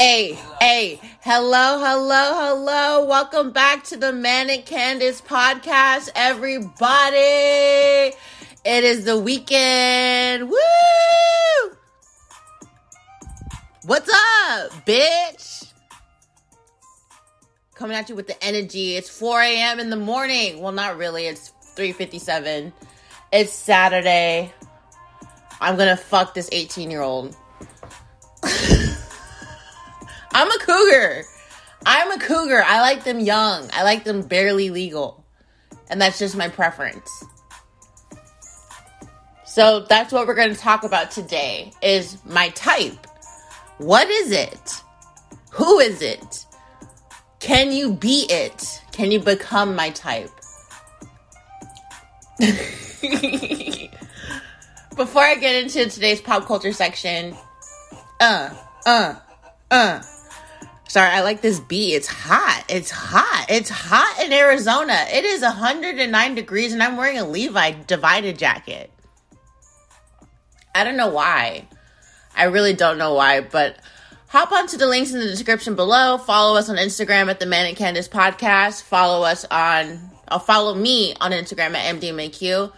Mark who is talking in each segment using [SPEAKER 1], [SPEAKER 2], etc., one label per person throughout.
[SPEAKER 1] Hey, hey, hello, hello, hello. Welcome back to the Manic Candice podcast, everybody. It is the weekend. Woo! What's up, bitch? Coming at you with the energy. It's 4 a.m. in the morning. Well, not really. It's 3:57. It's Saturday. I'm gonna fuck this 18 year old. I'm a cougar. I'm a cougar. I like them young. I like them barely legal. And that's just my preference. So that's what we're going to talk about today is my type. What is it? Who is it? Can you be it? Can you become my type? Before I get into today's pop culture section, uh, uh, uh, Sorry, I like this beat. It's hot. It's hot. It's hot in Arizona. It is 109 degrees and I'm wearing a Levi divided jacket. I don't know why. I really don't know why, but hop onto the links in the description below. Follow us on Instagram at the Manic Candice Podcast. Follow us on, I'll uh, follow me on Instagram at MDMAQ.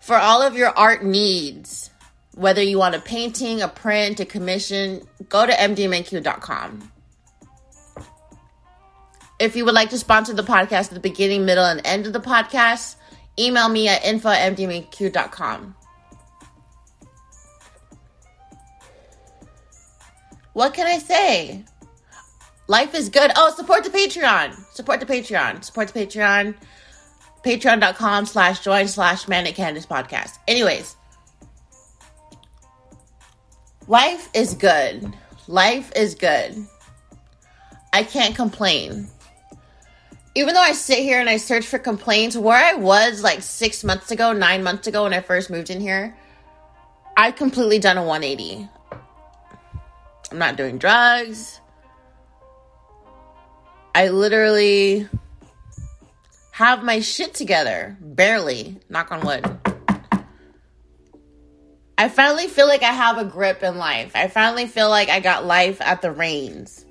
[SPEAKER 1] For all of your art needs, whether you want a painting, a print, a commission, go to mdmaq.com. If you would like to sponsor the podcast at the beginning, middle, and end of the podcast, email me at info at. What can I say? Life is good. Oh, support the Patreon. Support the Patreon. Support the Patreon. Patreon.com slash join slash manic candice podcast. Anyways, life is good. Life is good. I can't complain even though I sit here and I search for complaints, where I was like six months ago, nine months ago when I first moved in here, I've completely done a 180. I'm not doing drugs. I literally have my shit together. Barely. Knock on wood. I finally feel like I have a grip in life. I finally feel like I got life at the reins.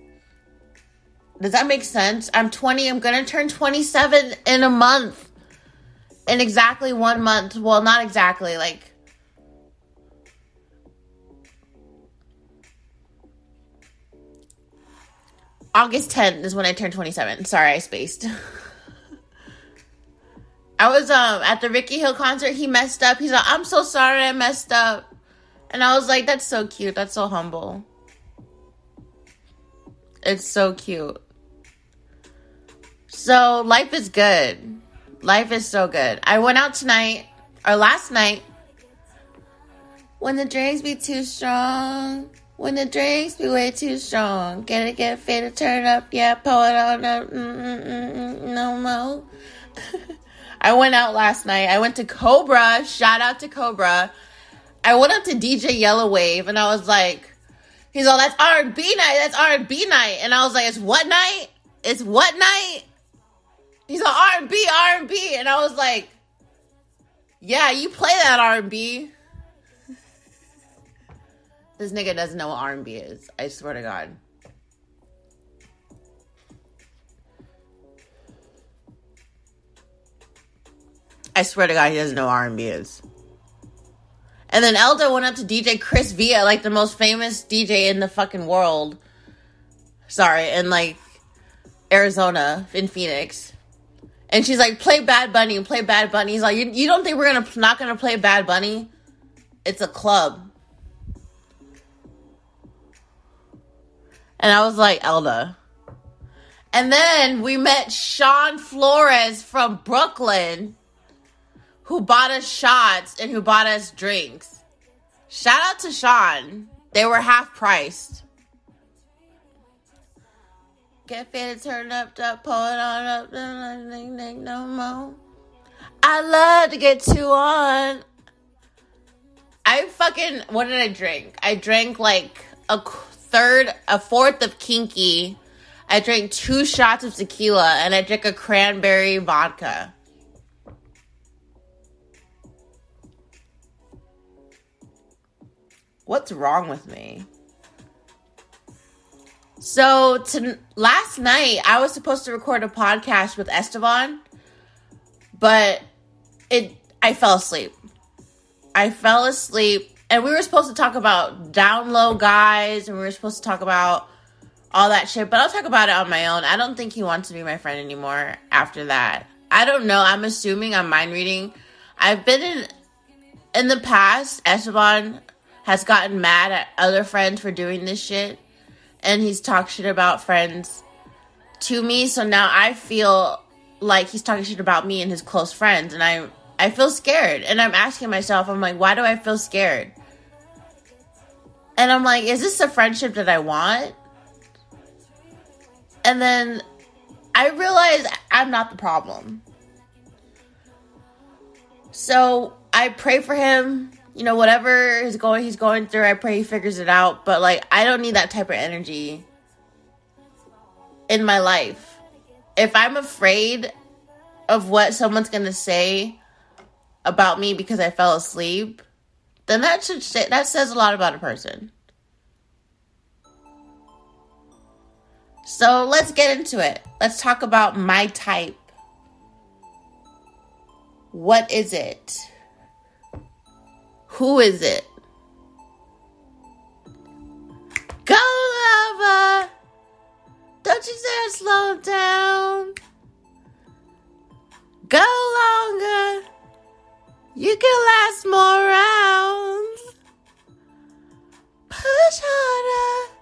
[SPEAKER 1] Does that make sense? I'm 20. I'm going to turn 27 in a month. In exactly one month. Well, not exactly. Like, August 10th is when I turned 27. Sorry, I spaced. I was um at the Ricky Hill concert. He messed up. He's like, "I'm so sorry, I messed up," and I was like, "That's so cute. That's so humble. It's so cute." So life is good. Life is so good. I went out tonight or last night. When the drinks be too strong, when the drinks be way too strong, get it, get fit to turn up, yeah, pull it on up, mm, mm, mm, no more. I went out last night. I went to Cobra. Shout out to Cobra. I went up to DJ Yellow Wave and I was like, he's all, that's R&B night. That's R&B night. And I was like, it's what night? It's what night? He's like R&B, R&B. And I was like, yeah, you play that R&B. this nigga doesn't know what R&B is. I swear to God. I swear to God, he doesn't know R&B is. And then Elda went up to DJ Chris Villa, like the most famous DJ in the fucking world. Sorry, in like Arizona, in Phoenix. And she's like, play Bad Bunny, play Bad Bunny. He's like, you, you don't think we're gonna not gonna play Bad Bunny? It's a club. And I was like, Elda. And then we met Sean Flores from Brooklyn, who bought us shots and who bought us drinks. Shout out to Sean. They were half priced. Get fitted, turn up, up, pull it on up, no more. I love to get two on. I fucking, what did I drink? I drank like a third, a fourth of kinky. I drank two shots of tequila and I drank a cranberry vodka. What's wrong with me? So to last night, I was supposed to record a podcast with Esteban, but it I fell asleep. I fell asleep, and we were supposed to talk about down low guys, and we were supposed to talk about all that shit. But I'll talk about it on my own. I don't think he wants to be my friend anymore after that. I don't know. I'm assuming I'm mind reading. I've been in in the past. Esteban has gotten mad at other friends for doing this shit and he's talked shit about friends to me. So now I feel like he's talking shit about me and his close friends, and I I feel scared. And I'm asking myself, I'm like, why do I feel scared? And I'm like, is this a friendship that I want? And then I realize I'm not the problem. So I pray for him you know, whatever is going he's going through, I pray he figures it out. But like I don't need that type of energy in my life. If I'm afraid of what someone's gonna say about me because I fell asleep, then that should say, that says a lot about a person. So let's get into it. Let's talk about my type. What is it? Who is it? Go, lover. Don't you dare slow down. Go longer. You can last more rounds. Push harder.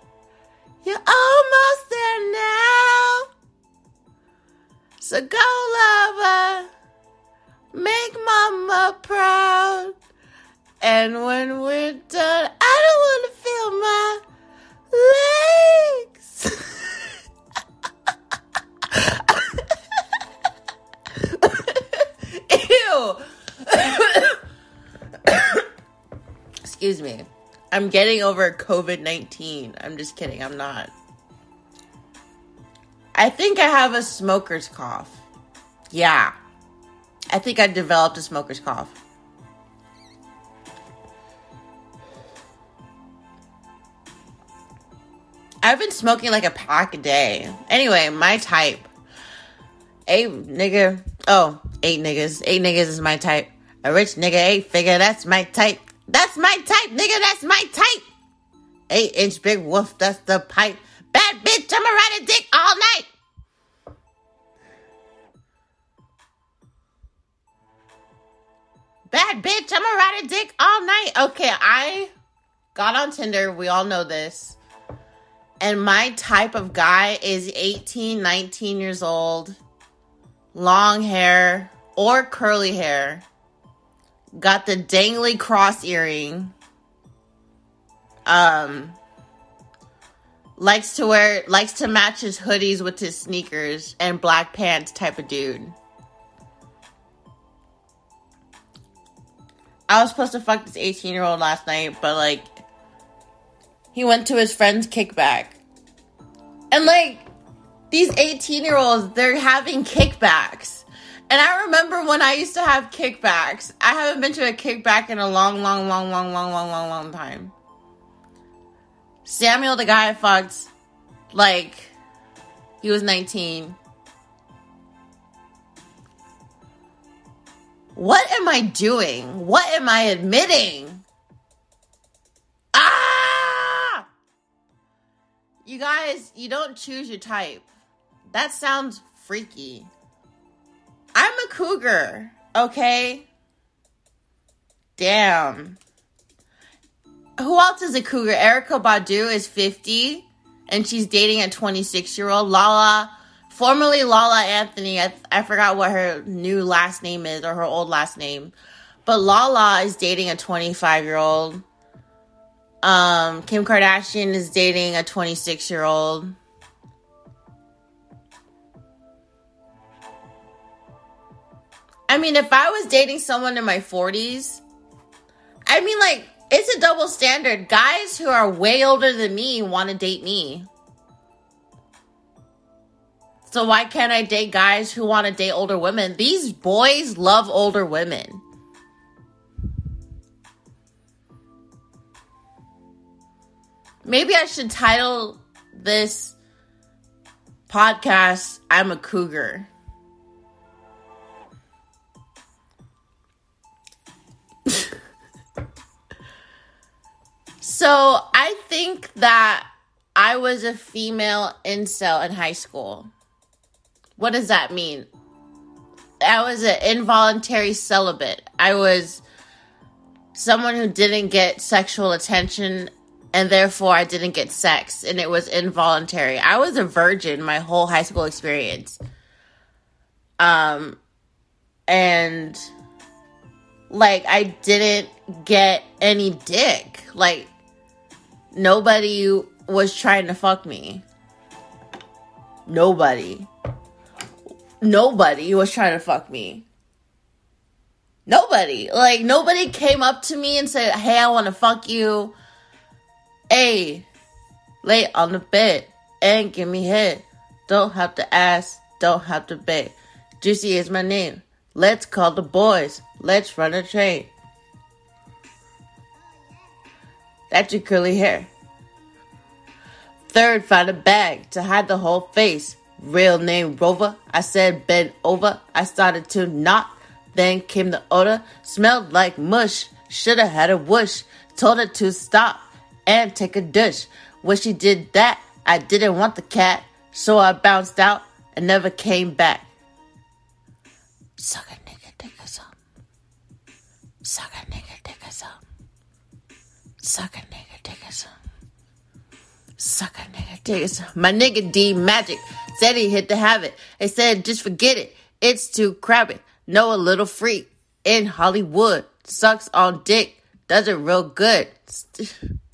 [SPEAKER 1] You're almost there now. So go, lover. Make mama proud. And when we're done, I don't want to feel my legs. Ew. Excuse me. I'm getting over COVID 19. I'm just kidding. I'm not. I think I have a smoker's cough. Yeah. I think I developed a smoker's cough. I've been smoking like a pack a day. Anyway, my type. Eight nigga. Oh, eight niggas. Eight niggas is my type. A rich nigga, eight figure. That's my type. That's my type, nigga. That's my type. Eight inch big wolf. That's the pipe. Bad bitch. I'ma ride a dick all night. Bad bitch. I'ma ride a dick all night. Okay, I got on Tinder. We all know this and my type of guy is 18, 19 years old, long hair or curly hair, got the dangly cross earring, um, likes to wear, likes to match his hoodies with his sneakers and black pants type of dude. I was supposed to fuck this 18 year old last night, but like, he went to his friend's kickback. And like these 18 year olds, they're having kickbacks. And I remember when I used to have kickbacks. I haven't been to a kickback in a long, long, long, long, long, long, long, long time. Samuel, the guy I fucked, like, he was 19. What am I doing? What am I admitting? You guys, you don't choose your type. That sounds freaky. I'm a cougar, okay? Damn. Who else is a cougar? Erykah Badu is 50 and she's dating a 26 year old. Lala, formerly Lala Anthony, I, I forgot what her new last name is or her old last name. But Lala is dating a 25 year old. Um, Kim Kardashian is dating a 26 year old. I mean, if I was dating someone in my 40s, I mean, like, it's a double standard. Guys who are way older than me want to date me. So why can't I date guys who want to date older women? These boys love older women. Maybe I should title this podcast, I'm a cougar. so I think that I was a female incel in high school. What does that mean? I was an involuntary celibate. I was someone who didn't get sexual attention and therefore I didn't get sex and it was involuntary. I was a virgin my whole high school experience. Um and like I didn't get any dick. Like nobody was trying to fuck me. Nobody. Nobody was trying to fuck me. Nobody. Like, nobody came up to me and said, Hey, I want to fuck you. Hey, lay on the bed and give me head. Don't have to ask, don't have to beg. Juicy is my name. Let's call the boys. Let's run a train. That's your curly hair. Third, find a bag to hide the whole face. Real name Rover. I said bend over. I started to knock. Then came the odor. Smelled like mush. Shoulda had a whoosh. Told it to stop and take a dish. When she did that, I didn't want the cat. So I bounced out and never came back. Suck a nigga, take a some. Suck a nigga, take a some. Suck a nigga, take a some. Suck a nigga, take a some. My nigga D Magic said he hit the habit. They said just forget it. It's too crowded. Know a little freak in Hollywood. Sucks on dick. Does it real good.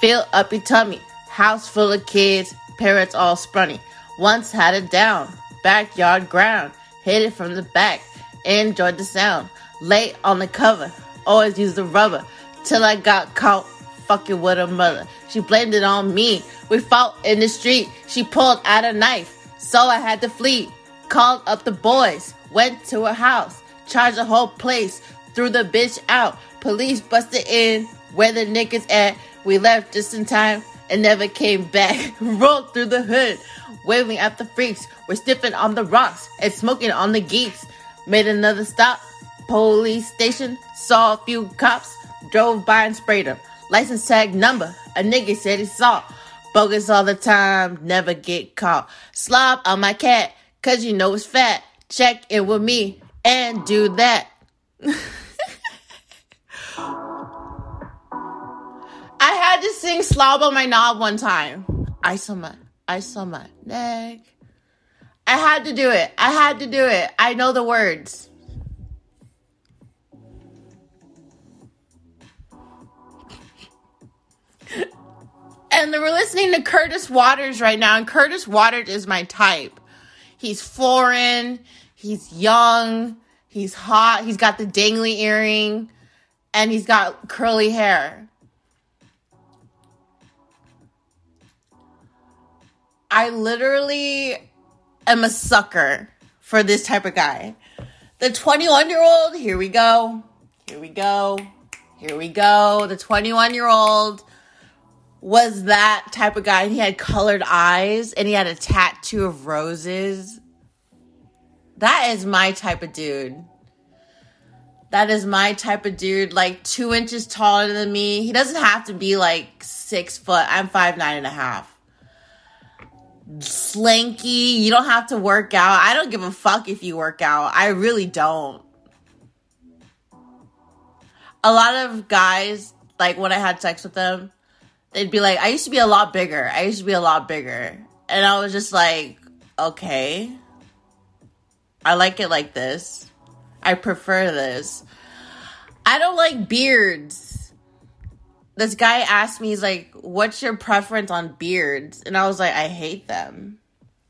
[SPEAKER 1] Fill up your tummy. House full of kids. Parents all sprunny. Once had it down. Backyard ground. Hit it from the back. Enjoyed the sound. Lay on the cover. Always use the rubber. Till I got caught fucking with her mother. She blamed it on me. We fought in the street. She pulled out a knife. So I had to flee. Called up the boys. Went to her house. Charged the whole place. Threw the bitch out. Police busted in. Where the niggas at? We left just in time and never came back. Rolled through the hood. Waving at the freaks. We're sniffing on the rocks and smoking on the geeks. Made another stop. Police station. Saw a few cops. Drove by and sprayed them. License tag number. A nigga said he saw. Bogus all the time. Never get caught. Slob on my cat. Cause you know it's fat. Check in with me and do that. had to sing slob on my knob one time. I saw my, I saw my neck. I had to do it. I had to do it. I know the words. and we're listening to Curtis Waters right now, and Curtis Waters is my type. He's foreign, he's young, he's hot, he's got the dangly earring, and he's got curly hair. I literally am a sucker for this type of guy. The 21 year old, here we go. Here we go. Here we go. The 21 year old was that type of guy. He had colored eyes and he had a tattoo of roses. That is my type of dude. That is my type of dude, like two inches taller than me. He doesn't have to be like six foot. I'm five nine and a half. Slinky, you don't have to work out. I don't give a fuck if you work out. I really don't. A lot of guys, like when I had sex with them, they'd be like, I used to be a lot bigger. I used to be a lot bigger. And I was just like, okay. I like it like this. I prefer this. I don't like beards. This guy asked me, he's like, what's your preference on beards? And I was like, I hate them.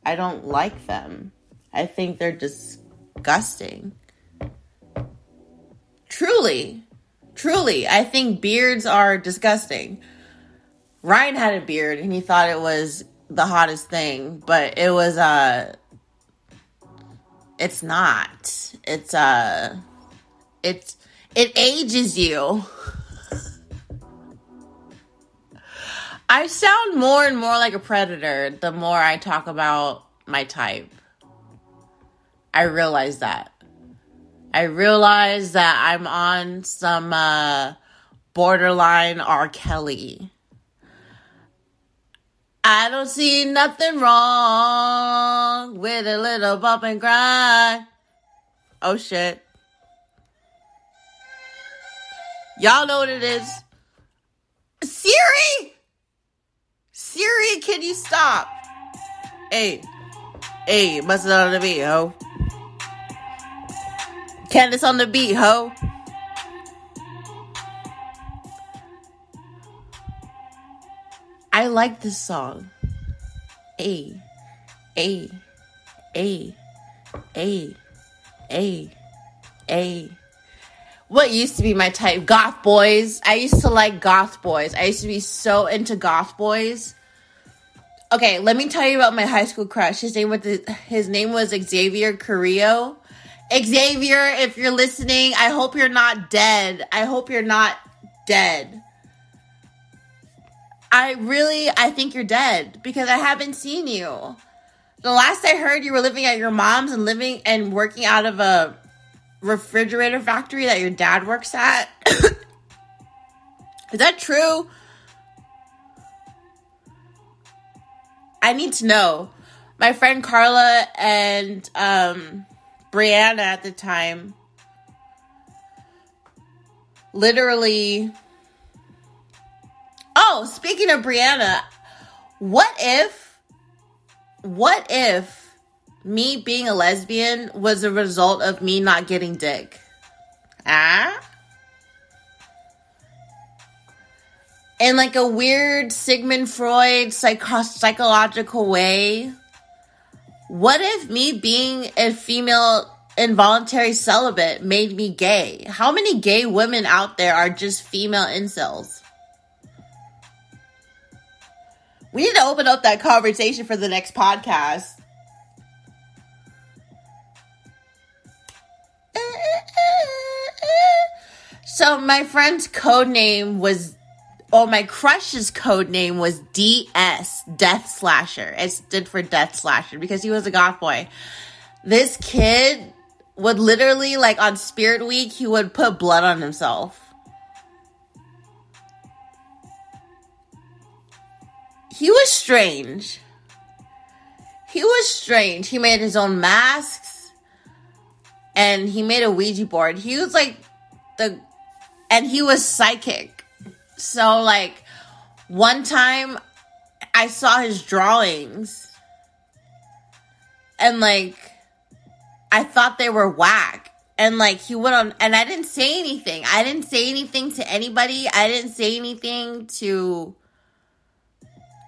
[SPEAKER 1] I don't like them. I think they're disgusting. Truly. Truly. I think beards are disgusting. Ryan had a beard and he thought it was the hottest thing, but it was uh it's not. It's uh it's it ages you. I sound more and more like a predator the more I talk about my type. I realize that. I realize that I'm on some uh, borderline R. Kelly. I don't see nothing wrong with a little bump and grind. Oh shit. Y'all know what it is. Siri! Siri, can you stop? Hey. Hey, bust it on the beat, ho. Candice on the beat, ho. I like this song. A, A, A, A, A, A. What used to be my type? Goth boys. I used to like goth boys. I used to be so into goth boys. Okay, let me tell you about my high school crush. His name was his name was Xavier Carrillo. Xavier, if you're listening, I hope you're not dead. I hope you're not dead. I really, I think you're dead because I haven't seen you. The last I heard, you were living at your mom's and living and working out of a refrigerator factory that your dad works at. Is that true? I need to know. My friend Carla and um, Brianna at the time literally Oh, speaking of Brianna, what if, what if me being a lesbian was a result of me not getting dick? Ah? In like a weird Sigmund Freud psycho- psychological way, what if me being a female involuntary celibate made me gay? How many gay women out there are just female incels? We need to open up that conversation for the next podcast. So my friend's code name was oh my crush's code name was DS Death Slasher. It stood for Death Slasher because he was a goth boy. This kid would literally like on Spirit Week he would put blood on himself. he was strange. He was strange. He made his own masks and he made a Ouija board. He was like the and he was psychic. So like one time I saw his drawings and like I thought they were whack. And like he went on and I didn't say anything. I didn't say anything to anybody. I didn't say anything to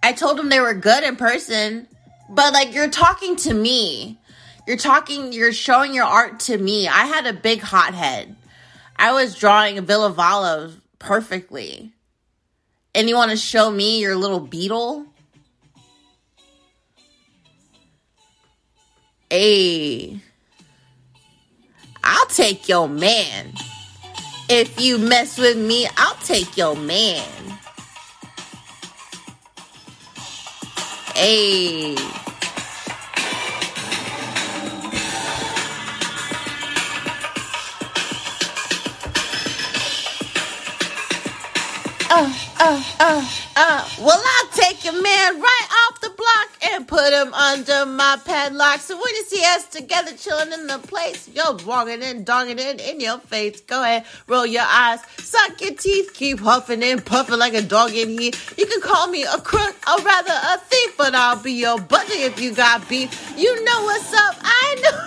[SPEAKER 1] I told him they were good in person, but like you're talking to me. You're talking, you're showing your art to me. I had a big hot head. I was drawing Ville Valo perfectly. And you want to show me your little beetle? Hey, I'll take your man. If you mess with me, I'll take your man. Hey. Uh, uh, uh. Well, I'll take a man right off the block and put him under my padlock. So when you see us together chilling in the place, you're walking and donging it in your face. Go ahead, roll your eyes, suck your teeth, keep huffing and puffing like a dog in here. You can call me a crook or rather a thief, but I'll be your buddy if you got beef. You know what's up. I know.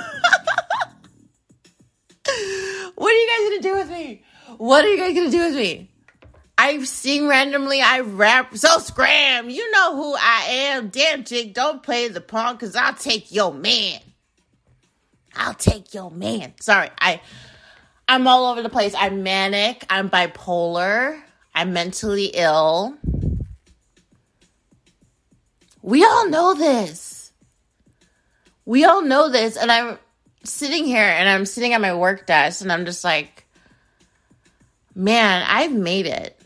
[SPEAKER 1] what are you guys gonna do with me? What are you guys gonna do with me? I sing randomly, I rap. So scram, you know who I am. Damn chick, don't play the pawn cause I'll take your man. I'll take your man. Sorry, I I'm all over the place. I'm manic, I'm bipolar, I'm mentally ill. We all know this. We all know this and I'm sitting here and I'm sitting at my work desk and I'm just like man, I've made it.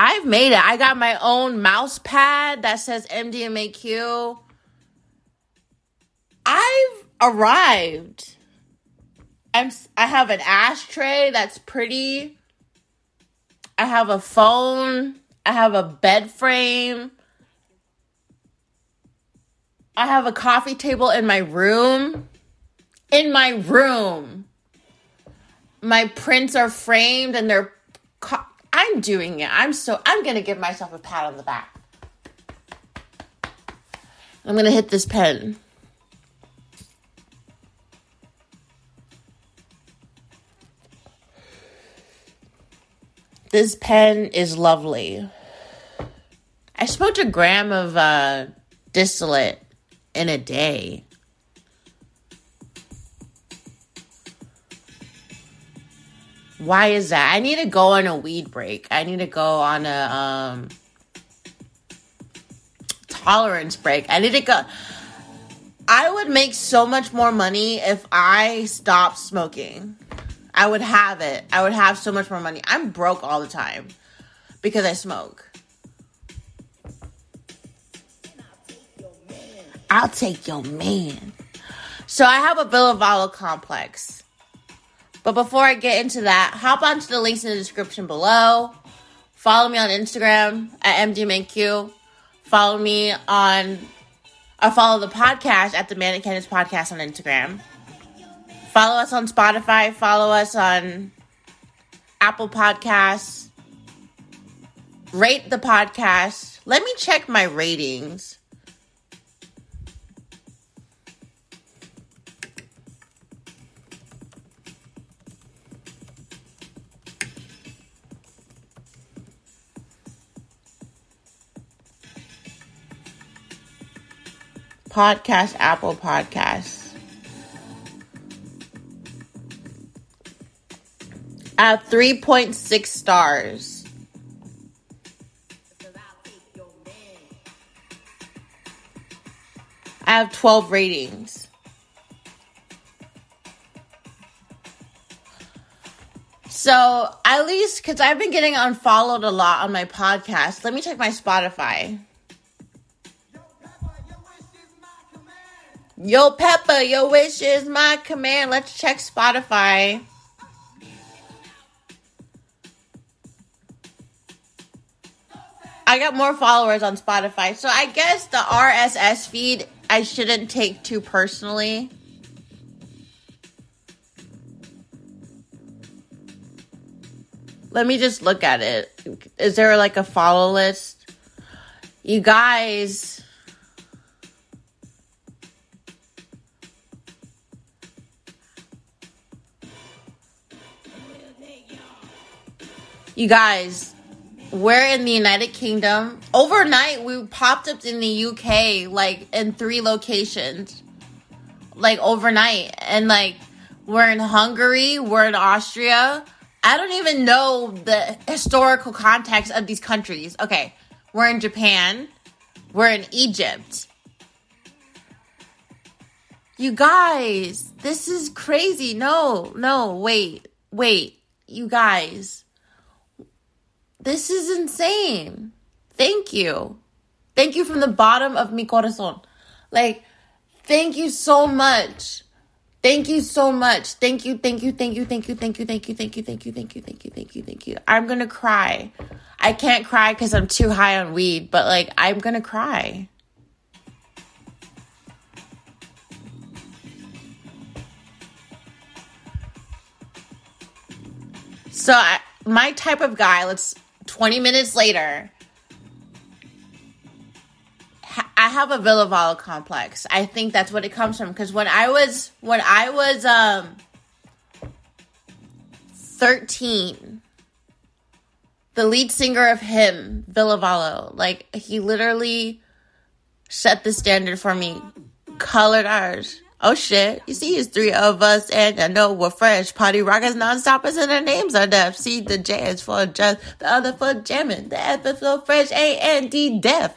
[SPEAKER 1] I've made it. I got my own mouse pad that says MDMAQ. I've arrived. I'm I have an ashtray that's pretty. I have a phone. I have a bed frame. I have a coffee table in my room. In my room. My prints are framed and they're co- I'm doing it. I'm so I'm going to give myself a pat on the back. I'm going to hit this pen. This pen is lovely. I smoked a gram of uh, distillate in a day. Why is that? I need to go on a weed break. I need to go on a um, tolerance break. I need to go. I would make so much more money if I stopped smoking. I would have it. I would have so much more money. I'm broke all the time because I smoke. I'll take your man. So I have a Ville Valo complex. But before I get into that, hop onto the links in the description below. Follow me on Instagram at MDMAQ. Follow me on, or follow the podcast at the Manic Candice Podcast on Instagram. Follow us on Spotify. Follow us on Apple Podcasts. Rate the podcast. Let me check my ratings. Podcast, Apple Podcasts. I have 3.6 stars. I have 12 ratings. So, at least, because I've been getting unfollowed a lot on my podcast, let me check my Spotify. Yo, Peppa, your wish is my command. Let's check Spotify. I got more followers on Spotify. So I guess the RSS feed I shouldn't take too personally. Let me just look at it. Is there like a follow list? You guys. You guys, we're in the United Kingdom. Overnight, we popped up in the UK, like in three locations, like overnight. And like, we're in Hungary, we're in Austria. I don't even know the historical context of these countries. Okay, we're in Japan, we're in Egypt. You guys, this is crazy. No, no, wait, wait. You guys this is insane. Thank you. Thank you from the bottom of mi corazón. Like, thank you so much. Thank you so much. Thank you, thank you, thank you, thank you, thank you, thank you, thank you, thank you, thank you, thank you, thank you, thank you. I'm gonna cry. I can't cry because I'm too high on weed, but like, I'm gonna cry. So, I, my type of guy, let's 20 minutes later, I have a Ville Valo complex. I think that's what it comes from. Because when I was when I was um 13, the lead singer of HIM, Villavalo, like he literally set the standard for me. Colored ours. Oh shit. You see, it's three of us and I know we're fresh. Party rockers, non-stoppers, and our names are deaf. See, the J is for just, the other for jamming. The F is for fresh, A and D deaf.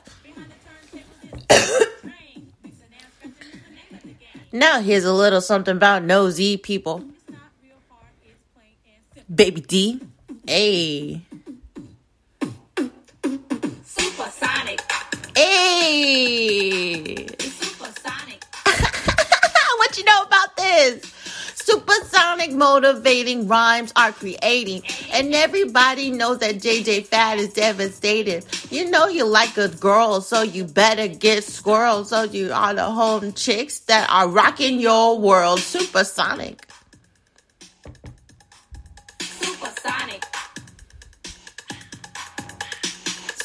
[SPEAKER 1] now here's a little something about nosy people. Baby D. Hey. Supersonic. Hey you know about this? Supersonic motivating rhymes are creating, and everybody knows that JJ Fad is devastated. You know you like a girl, so you better get squirrel. So you are the home chicks that are rocking your world. Supersonic.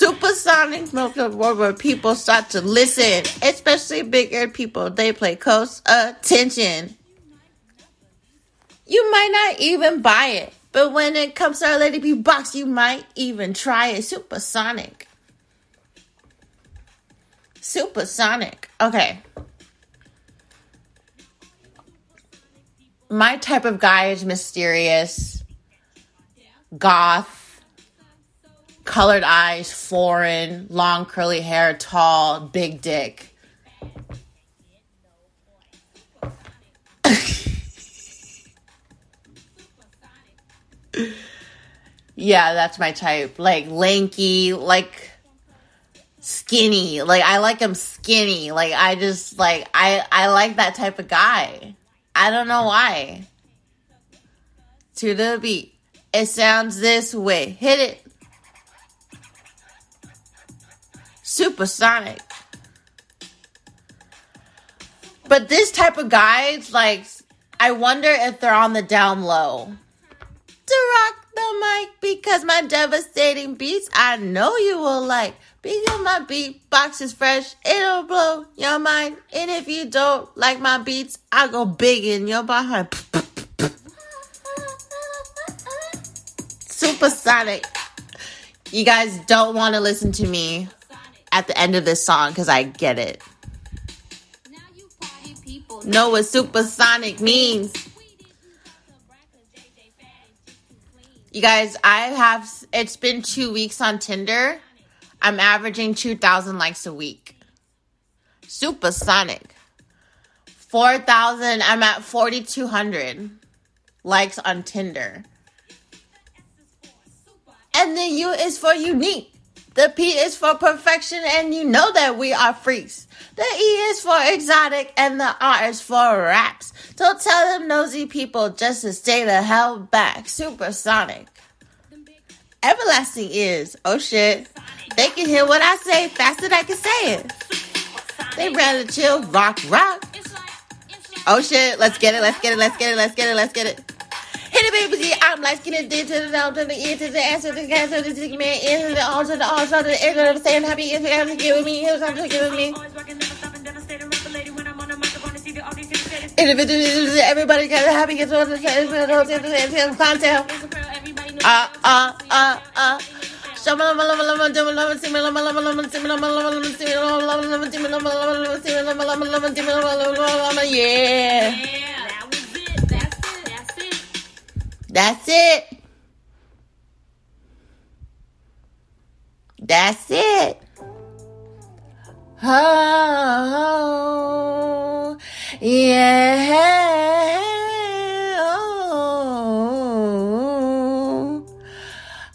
[SPEAKER 2] Supersonic
[SPEAKER 1] world where people start to listen, especially bigger people. They play close attention. You might not even buy it, but when it comes to our Lady B box, you might even try it. Supersonic. Supersonic. Okay. My type of guy is mysterious, goth, colored eyes, foreign, long curly hair, tall, big dick. yeah, that's my type. Like lanky, like skinny. Like I like him skinny. Like I just like I I like that type of guy. I don't know why. To the beat. It sounds this way. Hit it. Supersonic. But this type of guys, like, I wonder if they're on the down low. To rock the mic because my devastating beats I know you will like. Because my beatbox is fresh, it'll blow your mind. And if you don't like my beats, I'll go big in your behind. Supersonic. You guys don't want to listen to me at the end of this song because I get it. Know what supersonic means. You guys, I have, it's been two weeks on Tinder. I'm averaging 2,000 likes a week. Supersonic. 4,000, I'm at 4,200 likes on Tinder. And the U is for unique. The P is for perfection, and you know that we are freaks. The E is for exotic, and the R is for raps. Don't tell them nosy people just to stay the hell back. Supersonic. Everlasting is. Oh shit. They can hear what I say faster than I can say it. They rather chill, rock, rock. Oh shit, let's get it, let's get it, let's get it, let's get it, let's get it. Hit it, baby. I'm like skinny D to the down to the E to the answer to the answer to the man in to the all to the all to the air to the stand happy is to give me, here's something to give me. Individually, everybody got a happy gets on the same clientele. Uh, uh, uh, uh. Yeah.
[SPEAKER 2] That's it. That's it.
[SPEAKER 1] Oh, yeah. Oh,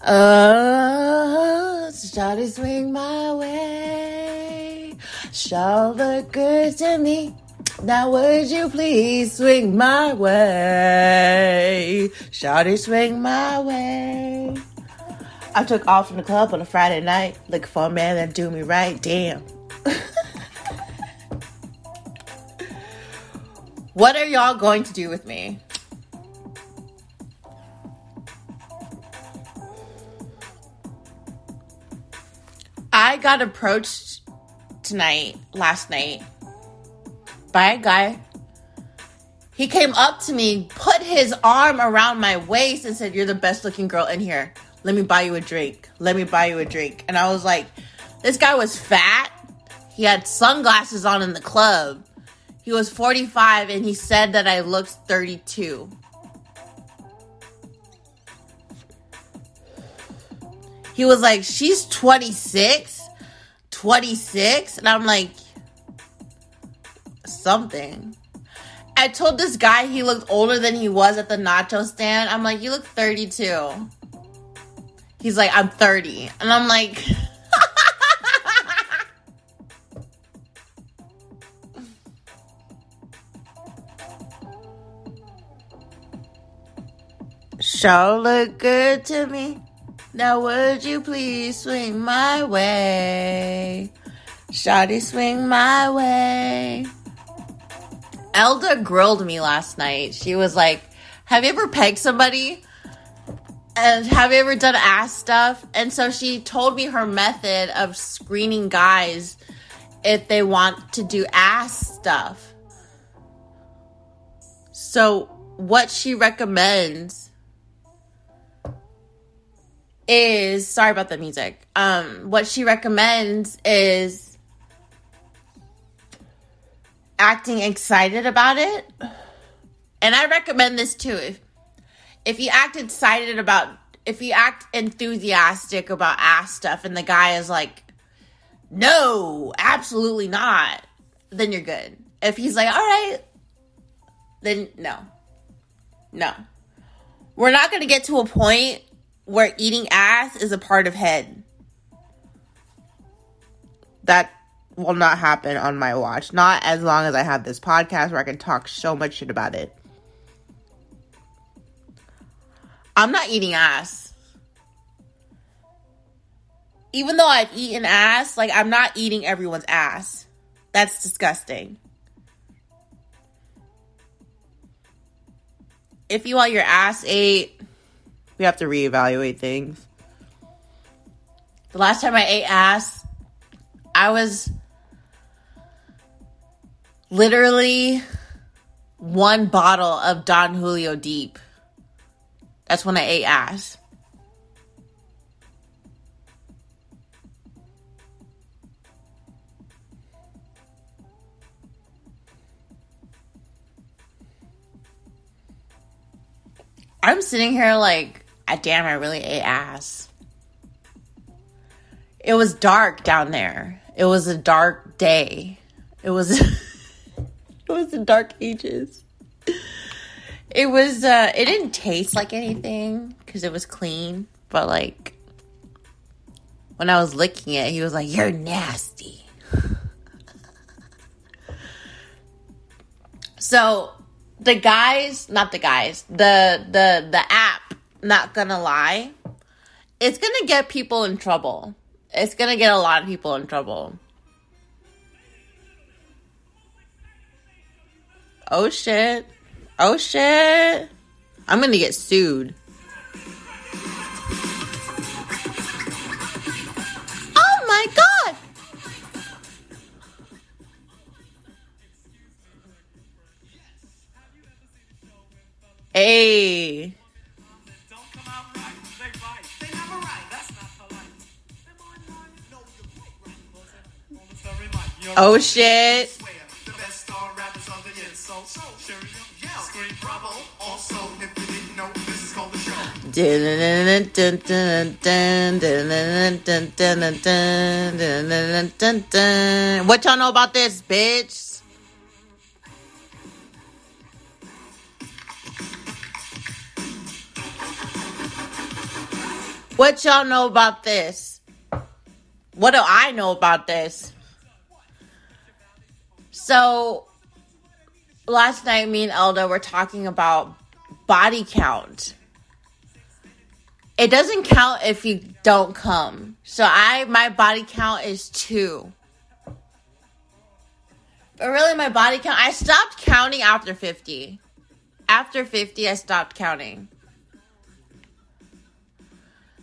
[SPEAKER 1] oh, started swing my way. Sure look good to me. Now would you please swing my way? Shawty swing my way. I took off from the club on a Friday night looking for a man that do me right. Damn. what are y'all going to do with me? I got approached tonight, last night, by a guy. He came up to me, put his arm around my waist, and said, You're the best looking girl in here. Let me buy you a drink. Let me buy you a drink. And I was like, This guy was fat. He had sunglasses on in the club. He was 45 and he said that I looked 32. He was like, She's 26? 26? And I'm like, something. I told this guy he looked older than he was at the nacho stand. I'm like, you look 32. He's like, I'm 30. And I'm like, Show look good to me. Now would you please swing my way? Shawty swing my way. Elda grilled me last night. She was like, Have you ever pegged somebody? And have you ever done ass stuff? And so she told me her method of screening guys if they want to do ass stuff. So, what she recommends is sorry about the music. Um, what she recommends is acting excited about it. And I recommend this too. If if you act excited about if you act enthusiastic about ass stuff and the guy is like, no, absolutely not, then you're good. If he's like, all right, then no. No. We're not going to get to a point where eating ass is a part of head. That will not happen on my watch. Not as long as I have this podcast where I can talk so much shit about it. I'm not eating ass. Even though I've eaten ass, like I'm not eating everyone's ass. That's disgusting. If you want your ass ate, we have to reevaluate things. The last time I ate ass, I was literally one bottle of Don Julio deep. That's when I ate ass. I'm sitting here like, ah, damn, I really ate ass. It was dark down there. It was a dark day. It was dark ages. It was uh it didn't taste like anything cuz it was clean, but like when I was licking it, he was like, "You're nasty." so, the guys, not the guys, the the the app, not gonna lie, it's gonna get people in trouble. It's gonna get a lot of people in trouble. Oh shit. Oh shit. I'm gonna get sued. Oh my god! Hey. Oh,
[SPEAKER 3] Don't come
[SPEAKER 1] What y'all know about this, bitch? What y'all know about this? What do I know about this? So, last night, me and Elda were talking about body count. It doesn't count if you don't come. So I my body count is two. But really my body count I stopped counting after 50. After 50 I stopped counting.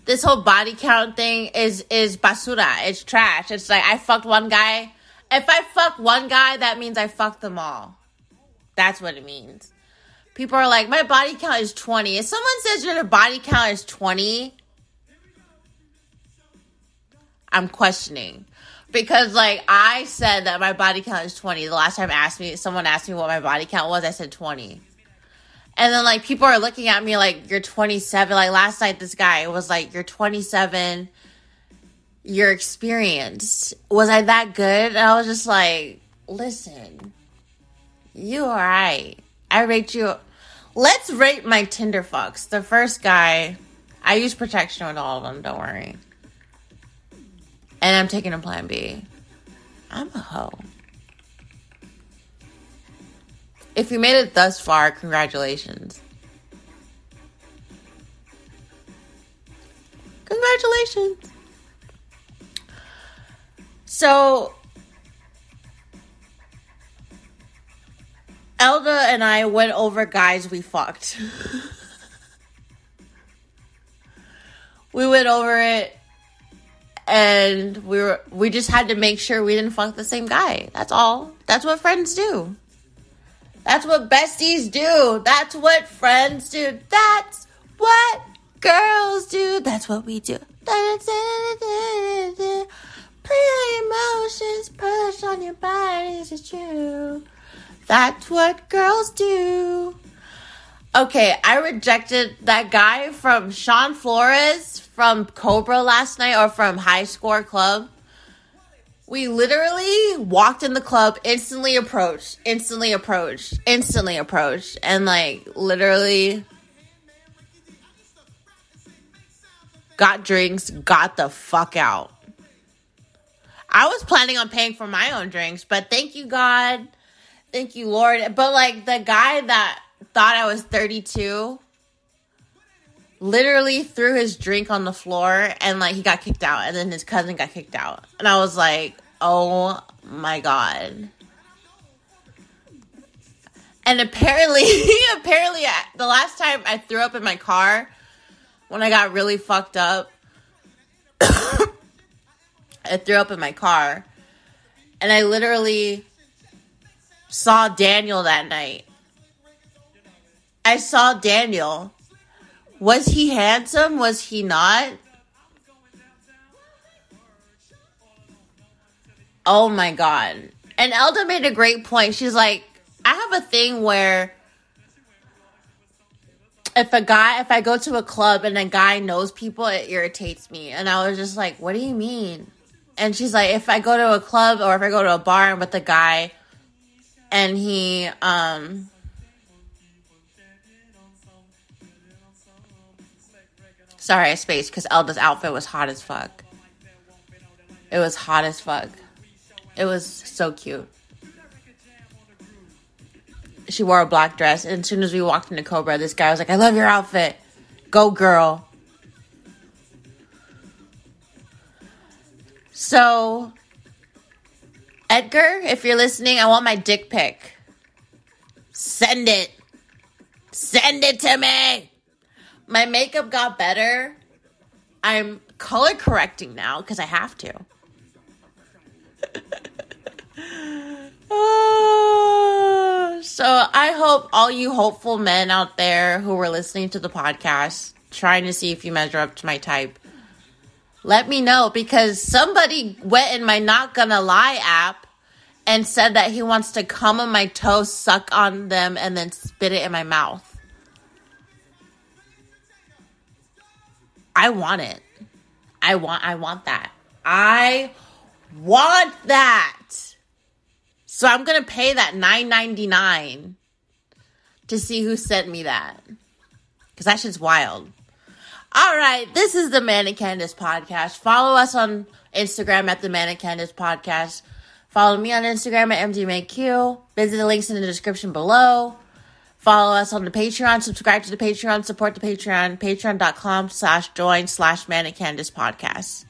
[SPEAKER 1] This whole body count thing is is basura. It's trash. It's like I fucked one guy. If I fuck one guy, that means I fucked them all. That's what it means. People are like, my body count is 20. If someone says your body count is 20, I'm questioning. Because like I said that my body count is 20. The last time asked me someone asked me what my body count was, I said 20. And then like people are looking at me like you're 27. Like last night this guy was like you're 27. You're experienced. Was I that good? And I was just like, listen, you alright. I rate you. Let's rate my Tinder fucks. The first guy, I use protection with all of them, don't worry. And I'm taking a plan B. I'm a hoe. If you made it thus far, congratulations. Congratulations. So Elda and I went over guys we fucked. we went over it and we were we just had to make sure we didn't fuck the same guy. That's all. That's what friends do. That's what besties do. That's what friends do. That's what girls do. That's what we do. Play emotions, push on your bodies, it's true. That's what girls do. Okay, I rejected that guy from Sean Flores from Cobra last night or from High Score Club. We literally walked in the club, instantly approached, instantly approached, instantly approached, and like literally got drinks, got the fuck out. I was planning on paying for my own drinks, but thank you, God. Thank you, Lord. But like the guy that thought I was 32 literally threw his drink on the floor and like he got kicked out and then his cousin got kicked out. And I was like, "Oh my god." And apparently apparently the last time I threw up in my car when I got really fucked up I threw up in my car and I literally saw Daniel that night. I saw Daniel. Was he handsome? Was he not? Oh my god. And Elda made a great point. She's like, I have a thing where if a guy, if I go to a club and a guy knows people, it irritates me. And I was just like, what do you mean? And she's like, if I go to a club or if I go to a bar and with a guy and he, um, sorry, I spaced because Elda's outfit was hot as fuck. It was hot as fuck. It was so cute. She wore a black dress, and as soon as we walked into Cobra, this guy was like, I love your outfit. Go, girl. So, Edgar, if you're listening, I want my dick pic. Send it. Send it to me. My makeup got better. I'm color correcting now because I have to. So I hope all you hopeful men out there who were listening to the podcast, trying to see if you measure up to my type, let me know because somebody went in my Not Gonna Lie app and said that he wants to come on my toes, suck on them, and then spit it in my mouth. I want it. I want I want that. I want that. So I'm gonna pay that nine ninety nine to see who sent me that. Cause that shit's wild. All right, this is the Manic Candice podcast. Follow us on Instagram at the Manic Candice podcast. Follow me on Instagram at MDMAQ. Visit the links in the description below. Follow us on the Patreon. Subscribe to the Patreon. Support the Patreon. Patreon.com slash join slash Manic Candice podcast.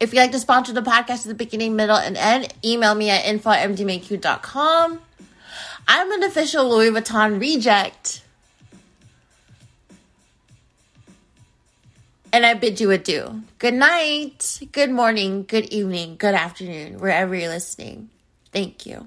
[SPEAKER 1] If you'd like to sponsor the podcast at the beginning, middle, and end, email me at info at mdmaq.com. I'm an official Louis Vuitton reject. And I bid you adieu. Good night, good morning, good evening, good afternoon, wherever you're listening. Thank you.